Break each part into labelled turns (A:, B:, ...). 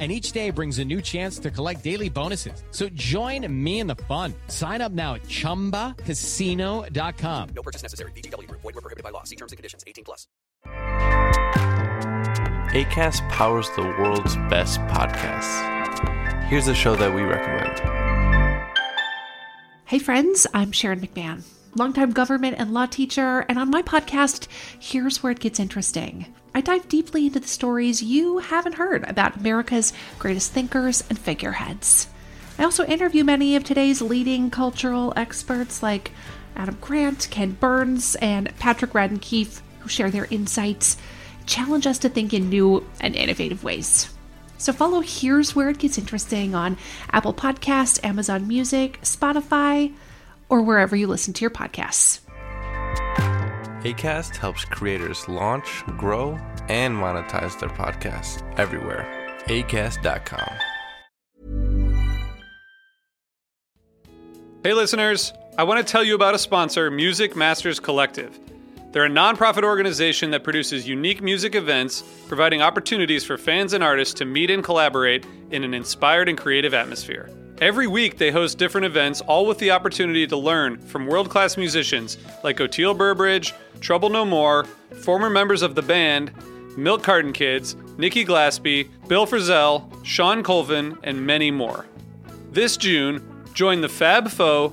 A: and each day brings a new chance to collect daily bonuses. So join me in the fun. Sign up now at ChumbaCasino.com.
B: No purchase necessary. VGW Group. Void were prohibited by law. See terms and conditions. 18 plus.
C: ACAST powers the world's best podcasts. Here's a show that we recommend.
D: Hey friends, I'm Sharon McMahon, longtime government and law teacher, and on my podcast, here's where it gets interesting. I dive deeply into the stories you haven't heard about America's greatest thinkers and figureheads. I also interview many of today's leading cultural experts like Adam Grant, Ken Burns, and Patrick Radden Keefe, who share their insights, challenge us to think in new and innovative ways. So follow Here's Where It Gets Interesting on Apple Podcasts, Amazon Music, Spotify, or wherever you listen to your podcasts.
C: ACAST helps creators launch, grow, and monetize their podcasts everywhere. ACAST.com.
E: Hey, listeners, I want to tell you about a sponsor, Music Masters Collective. They're a nonprofit organization that produces unique music events, providing opportunities for fans and artists to meet and collaborate in an inspired and creative atmosphere. Every week, they host different events, all with the opportunity to learn from world class musicians like Oteil Burbridge, Trouble No More, former members of the band, Milk Carton Kids, Nikki Glaspie, Bill Frisell, Shawn Colvin, and many more. This June, join the Fab Four,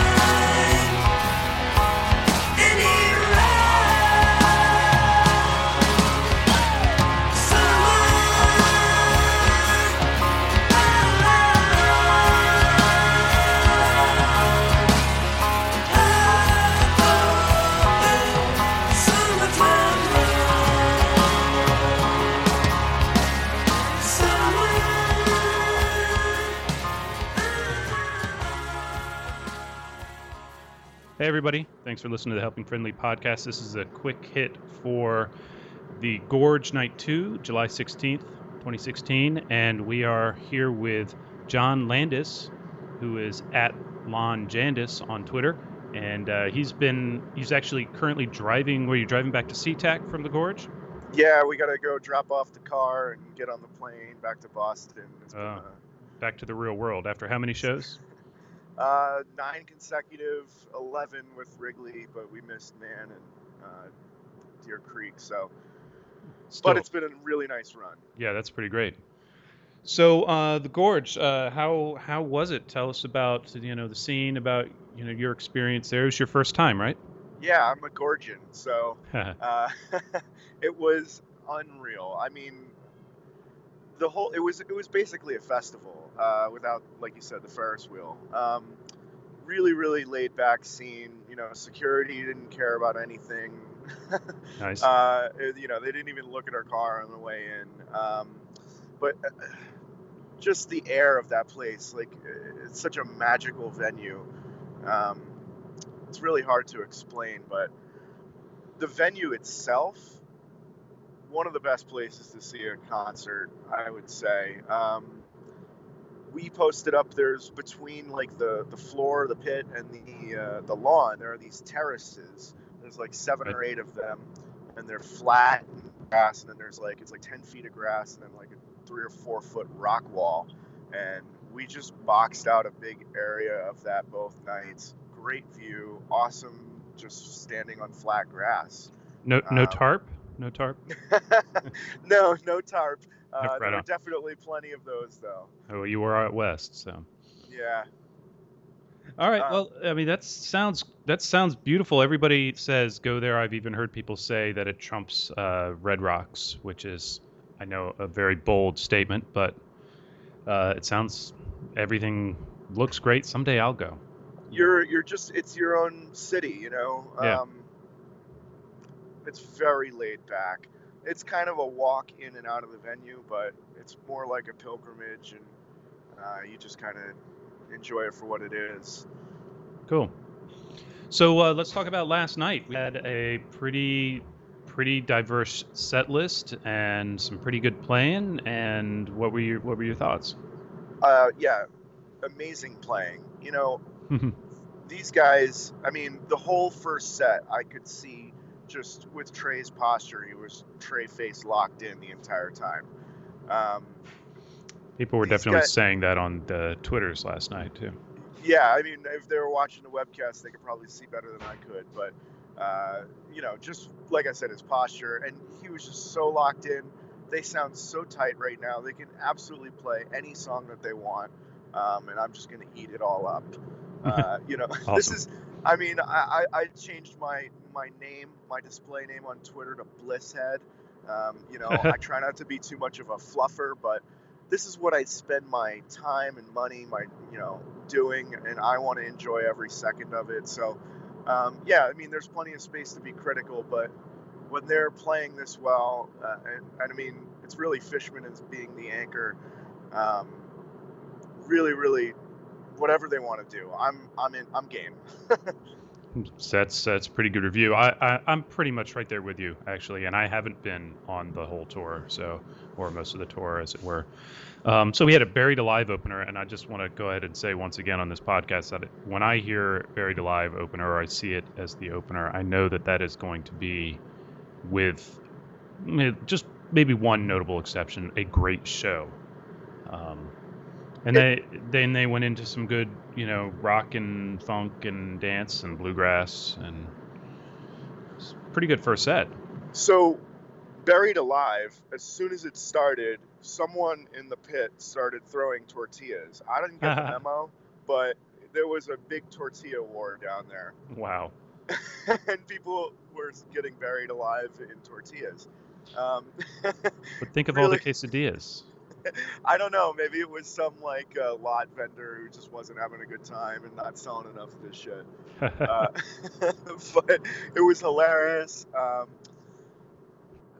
F: Everybody. Thanks for listening to the Helping Friendly podcast. This is a quick hit for the Gorge Night 2, July 16th, 2016. And we are here with Jon Landis, who is at Lon Jandis on Twitter. And uh, he's been, he's actually currently driving, were you driving back to SeaTac from the Gorge?
G: Yeah, we got to go drop off the car and get on the plane back to Boston. It's been, uh,
F: Back to the real world after how many shows?
G: Uh, nine consecutive, eleven with Wrigley, but we missed Man and uh, Deer Creek. So
F: Still,
G: but it's been a really nice run.
F: yeah, that's pretty great. So uh, the gorge, uh, how how was it? Tell us about you know the scene, about you know your experience there. It was your first time, right?
G: Yeah, I'm a Gorgian, so uh, it was unreal. I mean, the whole it was it was basically a festival uh, without, like you said, the Ferris wheel. Um, really, really laid back scene. You know, security didn't care about anything.
F: nice.
G: uh, you know, they didn't even look at our car on the way in. Um, but uh, just the air of that place, like it's such a magical venue. Um, it's really hard to explain, but the venue itself, one of the best places to see a concert, I would say. Um, we posted up. There's between like the the floor, the pit, and the uh, the lawn. There are these terraces. There's like seven or eight of them, and they're flat and grass. And then there's like it's like ten feet of grass, and then like a three or four foot rock wall. And we just boxed out a big area of that both nights. Great view, awesome. Just standing on flat grass.
F: no no
G: um,
F: tarp. No tarp.
G: no, no tarp. Uh,
F: Right
G: there were
F: on.
G: definitely plenty of those though.
F: Oh, you were out west, so.
G: Yeah.
F: All right.
G: Uh,
F: well, I mean, that sounds that sounds beautiful. Everybody says go there. I've even heard people say that it trumps uh, Red Rocks, which is, I know, a very bold statement, but uh, it sounds everything looks great. Someday I'll go.
G: you're you're just it's your own city you know
F: Yeah.
G: It's very laid back it's kind of a walk in and out of the venue but it's more like a pilgrimage and uh, you just kind of enjoy it for what it is
F: Cool. So uh, let's talk about last night. We had a pretty pretty diverse set list and some pretty good playing. And what were your what were your thoughts?
G: uh, yeah amazing playing you know these guys i mean the whole first set i could see just with trey's posture he was trey face locked in the entire time um,
F: People were definitely
G: guys-
F: saying that on the Twitters last night too.
G: yeah, I mean, if they were watching the webcast, they could probably see better than I could. But, uh, you know, just like I said, his posture, and he was just so locked in. They sound so tight right now. They can absolutely play any song that they want, um, and I'm just going to eat it all up. Uh, you know, this is. I mean, I, I, I changed my my name, my display name on Twitter to Blisshead. Um, you know, I try not to be too much of a fluffer, but this is what I spend my time and money, my you know, doing, and I want to enjoy every second of it. So, um, yeah, I mean, there's plenty of space to be critical, but when they're playing this well, uh, and, and I mean, it's really Fishman as being the anchor. Um, really, really, whatever they want to do, I'm I'm in I'm game.
F: That's that's a pretty good review. I, I I'm pretty much right there with you actually, and I haven't been on the whole tour, so or most of the tour as it were. Um, so we had a Buried Alive opener, and I just want to go ahead and say once again on this podcast that when I hear Buried Alive opener or I see it as the opener, I know that that is going to be with just maybe one notable exception, a great show. Um, and they then they went into some good, you know, rock and funk and dance and bluegrass and pretty good first set.
G: So, buried alive, as soon as it started, someone in the pit started throwing tortillas. I didn't get the memo, but there was a big tortilla war down there.
F: Wow.
G: and people were getting buried alive in tortillas. Um,
F: But think of all the
G: Really?
F: quesadillas.
G: I don't know. Maybe it was some like uh, lot vendor who just wasn't having a good time and not selling enough of this shit. Uh, but it was hilarious. Um,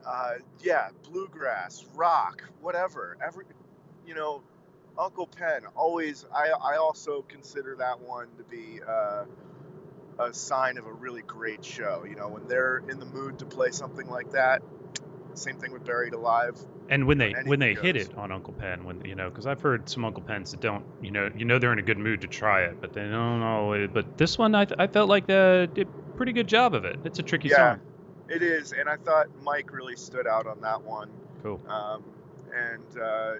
G: uh, yeah, bluegrass, rock, whatever. Every, you know, Uncle Pen always. I I also consider that one to be uh, a sign of a really great show. You know, when they're in the mood to play something like that. Same thing with Buried Alive.
F: And when they when they
G: anything
F: hit it on Uncle Pen, when you know, because I've heard some Uncle Pens that don't, you know, you know they're in a good mood to try it, but they don't know. But this one, I, I felt like they did a pretty good job of it. It's a tricky
G: Yeah.
F: song.
G: It is, and I thought Mike really stood out on that one.
F: Cool.
G: Um, and uh,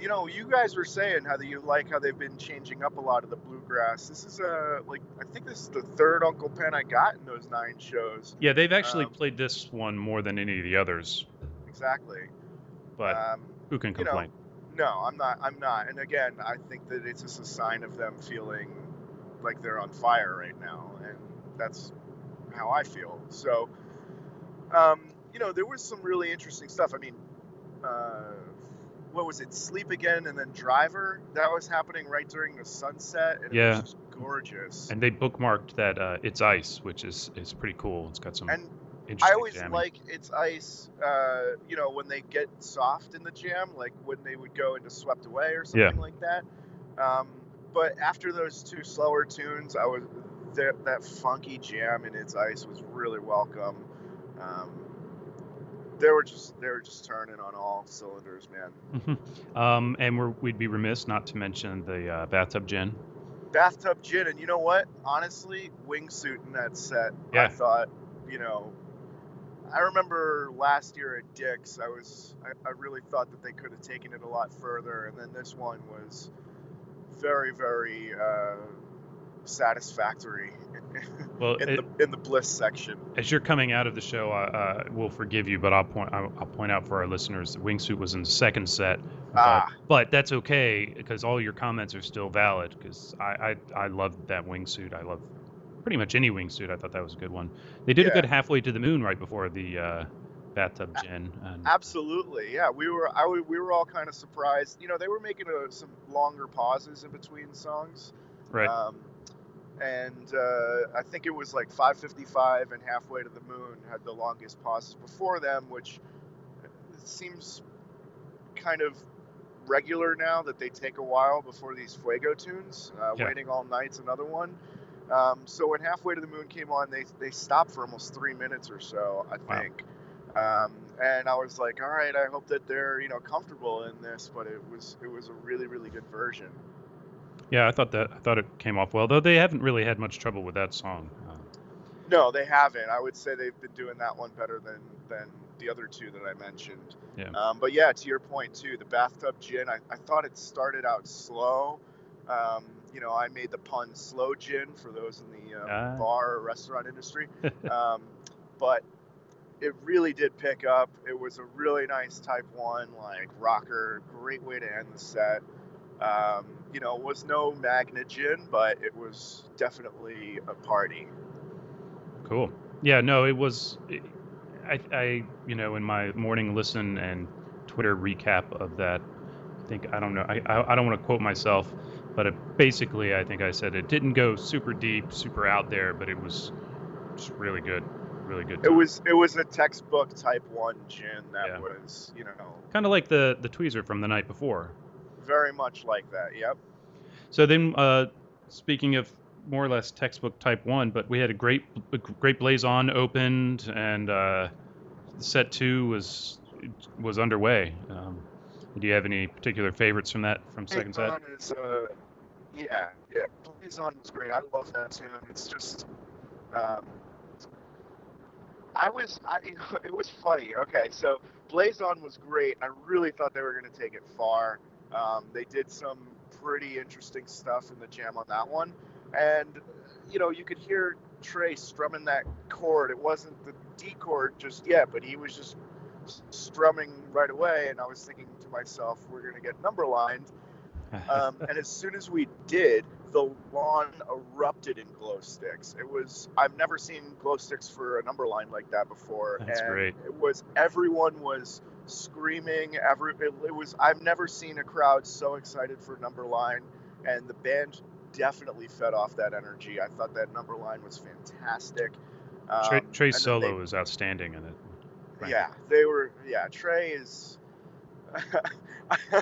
G: you know, you guys were saying how that you like how they've been changing up a lot of the bluegrass. This is uh like I think this is the third Uncle Pen I got in those nine shows.
F: Yeah, they've actually
G: Um,
F: played this one more than any of the others
G: exactly.
F: But
G: um,
F: who can
G: you know,
F: complain?
G: no, I'm not. I'm not. And again, I think that it's just a sign of them feeling like they're on fire right now, and that's how I feel. So, um, you know, there was some really interesting stuff. I mean, uh, what was it? Sleep again, and then Driver. That was happening right during the sunset, and it
F: Yeah.
G: was just gorgeous.
F: and they bookmarked that uh, it's ice, which is is pretty cool. It's got some
G: And I always
F: jamming.
G: like it's ice. Uh, you know, when they get soft in the jam, like when they would go into Swept Away or something
F: Yeah.
G: like that. Um, but after those two slower tunes, I was that that funky jam in its ice was really welcome. Um, they were just they were just turning on all cylinders, man.
F: um, and we're, we'd be remiss not to mention the uh, bathtub gin.
G: Bathtub gin, and you know what? Honestly, wingsuit in that set, I thought, you know, I remember last year at Dick's, I was, I, I really thought that they could have taken it a lot further, and then this one was very, very uh, satisfactory
F: Well,
G: in
F: it-
G: the in the bliss section.
F: As you're coming out of the show, uh, uh, we'll forgive you, but I'll point I'll, I'll point out for our listeners that Wingsuit was in the second set. But,
G: Ah.
F: but that's okay because all your comments are still valid. Because I, I I loved that wingsuit. I love pretty much any wingsuit. I thought that was a good one. They did a good halfway to the moon right before the uh, bathtub gin. And,
G: Absolutely, yeah. We were, I, we were all kind of surprised. You know, they were making uh some longer pauses in between songs.
F: right.
G: Um, and uh, I think it was like 5:55 and halfway to the moon had the longest pauses before them, which seems kind of regular now that they take a while before these Fuego tunes. Uh,
F: Yeah.
G: Waiting all night's another one. Um, so when halfway to the moon came on, they they stopped for almost three minutes or so, I
F: Wow.
G: think. Um, and I was like, all right, I hope that they're you know comfortable in this, but it was it was a really really good version.
F: yeah, I thought that I thought it came off well, though they haven't really had much trouble with that song. Uh,
G: No, they haven't. I would say they've been doing that one better than than the other two that I mentioned.
F: Yeah.
G: Um, but yeah, to your point too, the bathtub gin. I, I thought it started out slow. Um, you know, I made the pun slow gin for those in the um,
F: Ah.
G: bar or restaurant industry. um, but it really did pick up. It was a really nice Type One like rocker. Great way to end the set. Um, you know, it was no Magna gin, but it was definitely a party.
F: Cool. Yeah, no, it was. I, I, you know, in my morning listen and Twitter recap of that, I think I don't know. I, I, I don't want to quote myself, but it, basically, I think I said it didn't go super deep, super out there, but it was just really good, really good.
G: It was it was a textbook Type One gin that
F: Yeah.
G: was you know
F: kind of like the the tweezer from the night before.
G: very much like that. Yep.
F: So then, uh, speaking of more or less textbook type one, but we had a great, a great blaze on opened, and uh, set two was was underway. Um, do you have any particular favorites from that from second set?
G: Is uh, yeah yeah Blaze On was great. I love that tune. It's just um, I was I it was funny. Okay, so Blaze On was great. I really thought they were going to take it far. Um, they did some pretty interesting stuff in the jam on that one, and you know you could hear Trey strumming that chord. It wasn't the D chord just yet, but he was just strumming right away. And I was thinking to myself, we're going to get number lined. Um, and as soon as we did, the lawn erupted in glow sticks. It was I've never seen glow sticks for a number line like that before.
F: That's
G: and
F: great.
G: It was everyone was screaming. Every it, it was I've never seen a crowd so excited for number line, and the band definitely fed off that energy. I thought that number line was fantastic. Um,
F: Trey, Trey's
G: then they-
F: solo was outstanding in it. Right.
G: yeah, they were. Yeah, Trey is.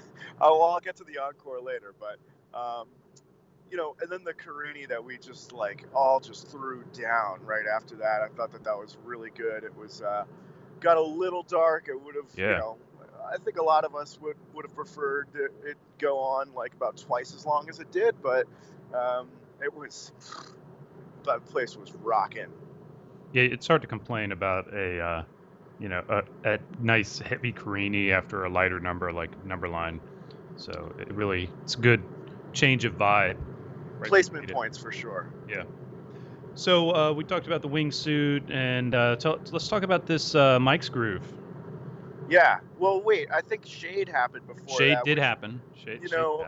G: oh, well, I'll get to the encore later, but um, you know, and then the Carini that we just like all just threw down right after that. I thought that that was really good. It was uh, got a little dark. It would have, you know, I think a lot of us would would have preferred it, it go on like about twice as long as it did, but um, it was. That place was rocking.
F: Yeah, it's hard to complain about a, uh, you know, a, a nice heavy Carini after a lighter number like number line. So it really, it's a good change of vibe. right?
G: Placement points for sure. Yeah.
F: So uh, we talked about the wingsuit, and uh, tell, let's talk about this uh, Mike's groove.
G: Yeah. Well, wait. I think Shade happened before.
F: Shade
G: that,
F: did
G: which-
F: happen. Shade,
G: you
F: Shade
G: know,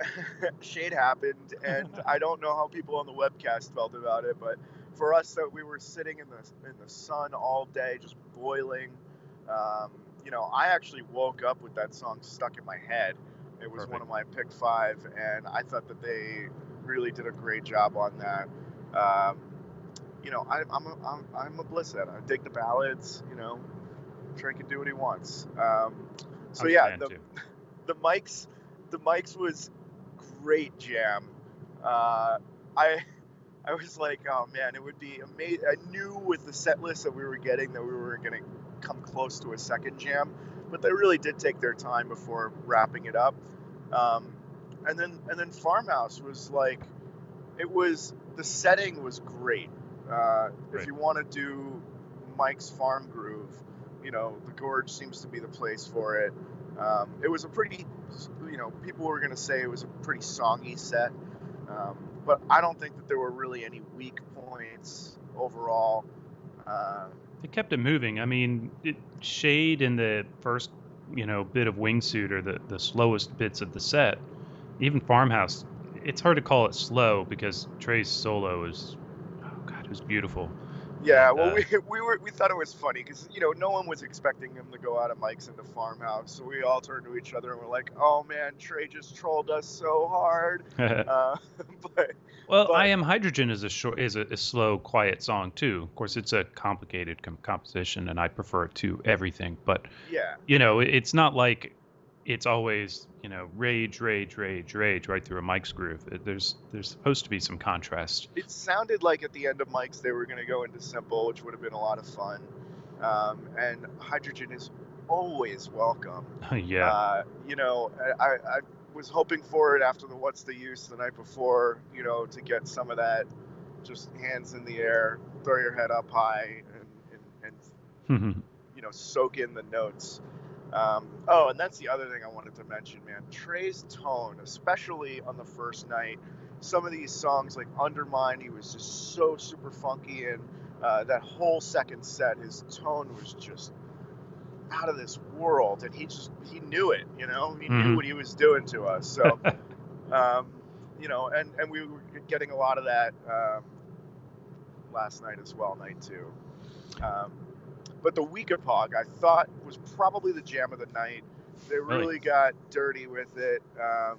F: happened.
G: Shade happened, and I don't know how people on the webcast felt about it, but for us, that we were sitting in the in the sun all day, just boiling. Um, you know, I actually woke up with that song stuck in my head. It was one of my pick five, and I thought that they really did a great job on that. Um, you know, I, I'm a, I'm I'm a Bliss head. I dig the ballads. You know, Trey can do what he wants. Um, so
F: I'm
G: yeah, the,
F: too.
G: the mics the mics was great jam uh, i i was like oh man it would be amazing i knew with the set list that we were getting that we were going to come close to a second jam but they really did take their time before wrapping it up. Um, and then and then farmhouse was like it was the setting was great. Uh, if you want to do mike's farm groove you know the gorge seems to be the place for it. Um, it was a pretty, you know, people were going to say it was a pretty songy set, um, but I don't think that there were really any weak points overall. Uh,
F: They kept it moving. I mean, it, Shade in the first, you know, bit of wingsuit or the, the slowest bits of the set. Even Farmhouse, it's hard to call it slow because Trey's solo is, oh god, it was beautiful.
G: Yeah, well,
F: uh,
G: we, we were we thought it was funny because you know no one was expecting him to go out of Mike's into farmhouse, so we all turned to each other and we're like, "Oh man, Trey just trolled us so hard." Uh, but
F: well,
G: but-
F: I Am Hydrogen is a short, is a, a slow, quiet song too. Of course, it's a complicated com- composition, and I prefer it to everything. But
G: yeah,
F: you know, it- it's not like it's always you know rage, rage, rage, rage right through a Mike's groove. It- There's there's supposed to be some contrast.
G: it sounded like at the end of Mike's they were going to go into simple, which would have been a lot of fun. Um, and hydrogen is always welcome.
F: yeah.
G: Uh, you know, I, I was hoping for it after the What's the Use the night before, you know, to get some of that just hands in the air, throw your head up high, and, and, and you know, soak in the notes. Um, oh, and that's the other thing I wanted to mention, man. Trey's tone, especially on the first night, some of these songs like Undermine, he was just so super funky, and uh, that whole second set, his tone was just out of this world, and he just he knew it, you know, he knew
F: Mhm.
G: what he was doing to us. So, um, you know, and and we were getting a lot of that um, last night as well, night two. Um, but the Weekapaug, I thought was probably the jam of the night. They
F: Really?
G: really got dirty with it. Um,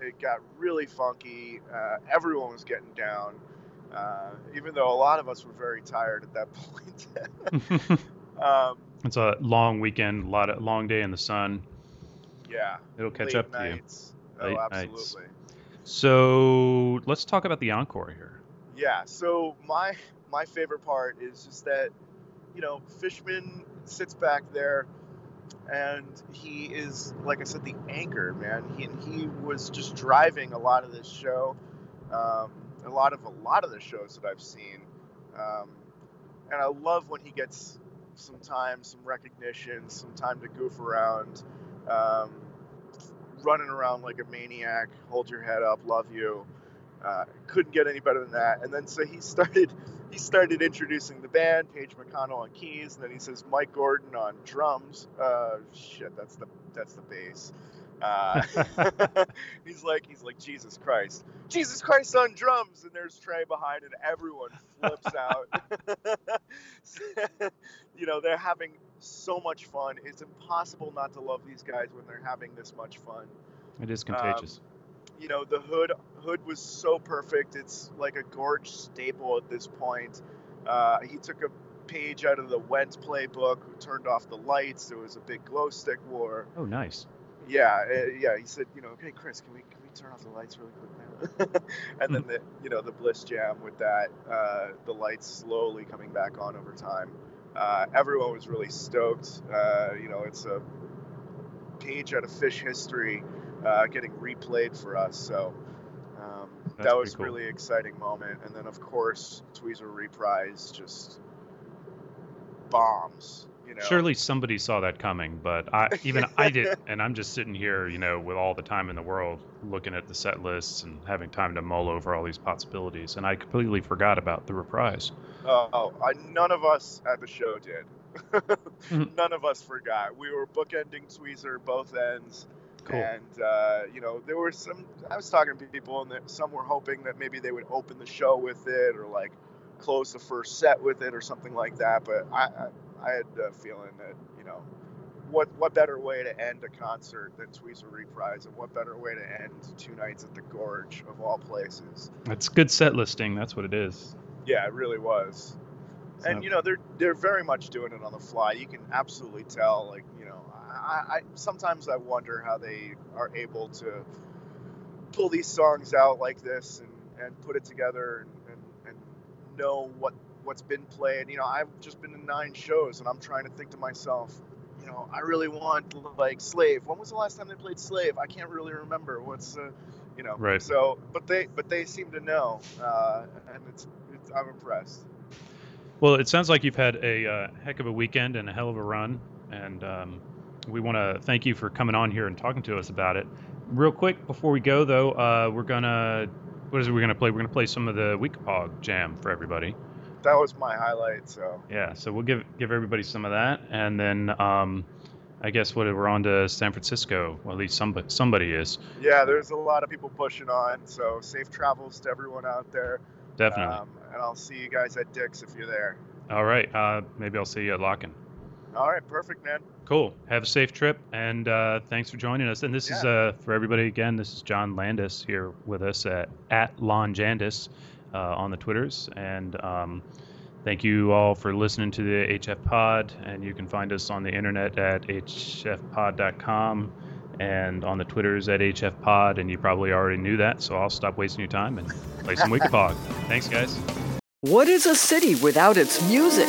G: it got really funky. Uh, everyone was getting down, uh, even though a lot of us were very tired at that point. um,
F: it's a long weekend, a lot of long day in the sun.
G: yeah,
F: It'll catch
G: late
F: up to you.
G: nights. Oh,
F: Late nights.
G: absolutely.
F: So let's talk about the encore here.
G: Yeah. So my my favorite part is just that, you know, Fishman sits back there, and he is like I said, the anchor man. He and he was just driving a lot of this show, um, a lot of a lot of the shows that I've seen, um, and I love when he gets some time, some recognition, some time to goof around. Um, running around like a maniac, hold your head up, love you. Uh, couldn't get any better than that. And then so he started he started introducing the band, Page McConnell on keys, and then he says Mike Gordon on drums. Uh, shit, that's the that's the bass. Uh, he's like he's like Jesus Christ, Jesus Christ on drums, and there's Trey behind, and everyone flips out. you know they're having so much fun. It's impossible not to love these guys when they're having this much fun
F: It is contagious.
G: You know the hood hood was so perfect. It's like a gorge staple at this point. Uh, he took a page out of the Wentz playbook turned off the lights. There was a big glow stick war.
F: Oh, nice.
G: yeah uh, yeah he said you know okay chris can we can we turn off the lights really quick now? And then the you know the bliss jam with that uh, the lights slowly coming back on over time. Uh, everyone was really stoked. Uh, you know it's a page out of Phish history uh, getting replayed for us so um, that was a
F: cool.
G: really exciting moment and then of course tweezer reprise just bombs you know
F: Surely somebody saw that coming, but I even I did, and I'm just sitting here, you know, with all the time in the world, looking at the set lists and having time to mull over all these possibilities, and I completely forgot about the reprise.
G: Oh, I, none of us at the show did.
F: Mhm.
G: None of us forgot. We were bookending Tweezer both ends.
F: Cool.
G: And uh, you know, there were some. I was talking to people, and some were hoping that maybe they would open the show with it, or like close the first set with it, or something like that. But I, I, I had a feeling that you know, what what better way to end a concert than Tweezer Reprise, and what better way to end two nights at the Gorge of all places?
F: That's good set listing. That's what it is.
G: Yeah, it really was.
F: So-
G: And you know they're they're very much doing it on the fly. You can absolutely tell. Like I, I sometimes I wonder how they are able to pull these songs out like this and, and put it together and, and, and know what what's been played. You know, I've just been to nine shows and I'm trying to think to myself, you know, I really want like Slave. When was the last time they played Slave? I can't really remember. What's uh, you know.
F: Right.
G: So, but they but they seem to know, uh, and it's, it's I'm impressed.
F: Well, it sounds like you've had a uh, heck of a weekend and a hell of a run, and um, we want to thank you for coming on here and talking to us about it. Real quick before we go, though, uh, we're gonna what is it we're gonna play? We're gonna play some of the Weekapaug jam for everybody.
G: That was my highlight. So.
F: Yeah, so we'll give give everybody some of that, and then um, I guess what we're on to San Francisco. Well, at least somebody somebody is
G: Yeah, there's a lot of people pushing on, so safe travels to everyone out there.
F: definitely.
G: Um, and I'll see you guys at Dick's if you're there.
F: All right, uh, maybe I'll see you at Locken.
G: All right, perfect, man.
F: Cool. Have a safe trip, and uh, thanks for joining us. And this is uh, for everybody again. This is Jon Landis here with us at at Lon Jandis uh, on the Twitters, and um, thank you all for listening to the HF Pod. And you can find us on the internet at hfpod.com and on the Twitters at HF Pod. And you probably already knew that, so I'll stop wasting your time and play some Weekapaug. Thanks, guys.
H: What is a city without its music?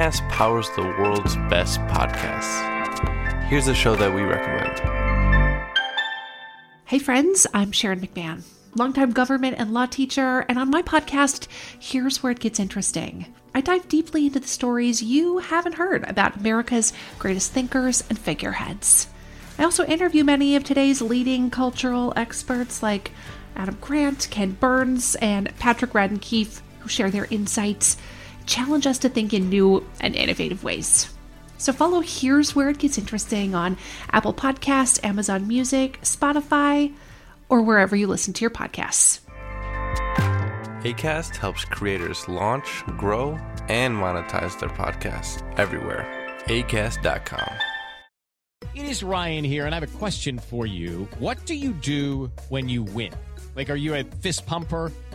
C: ACAST powers the world's best podcasts. Here's a show that we recommend.
D: Hey, friends, I'm Sharon McMahon, longtime government and law teacher, and on my podcast, here's where it gets interesting. I dive deeply into the stories you haven't heard about America's greatest thinkers and figureheads. I also interview many of today's leading cultural experts like Adam Grant, Ken Burns, and Patrick Radden Keefe, who share their insights, challenge us to think in new and innovative ways. So follow Here's Where It Gets Interesting on Apple Podcasts, Amazon Music, Spotify, or wherever you listen to your podcasts.
C: ACAST helps creators launch, grow, and monetize their podcasts everywhere. ACAST.com.
A: It is Ryan here, and I have a question for you. What do you do when you win? Like, are you a fist pumper?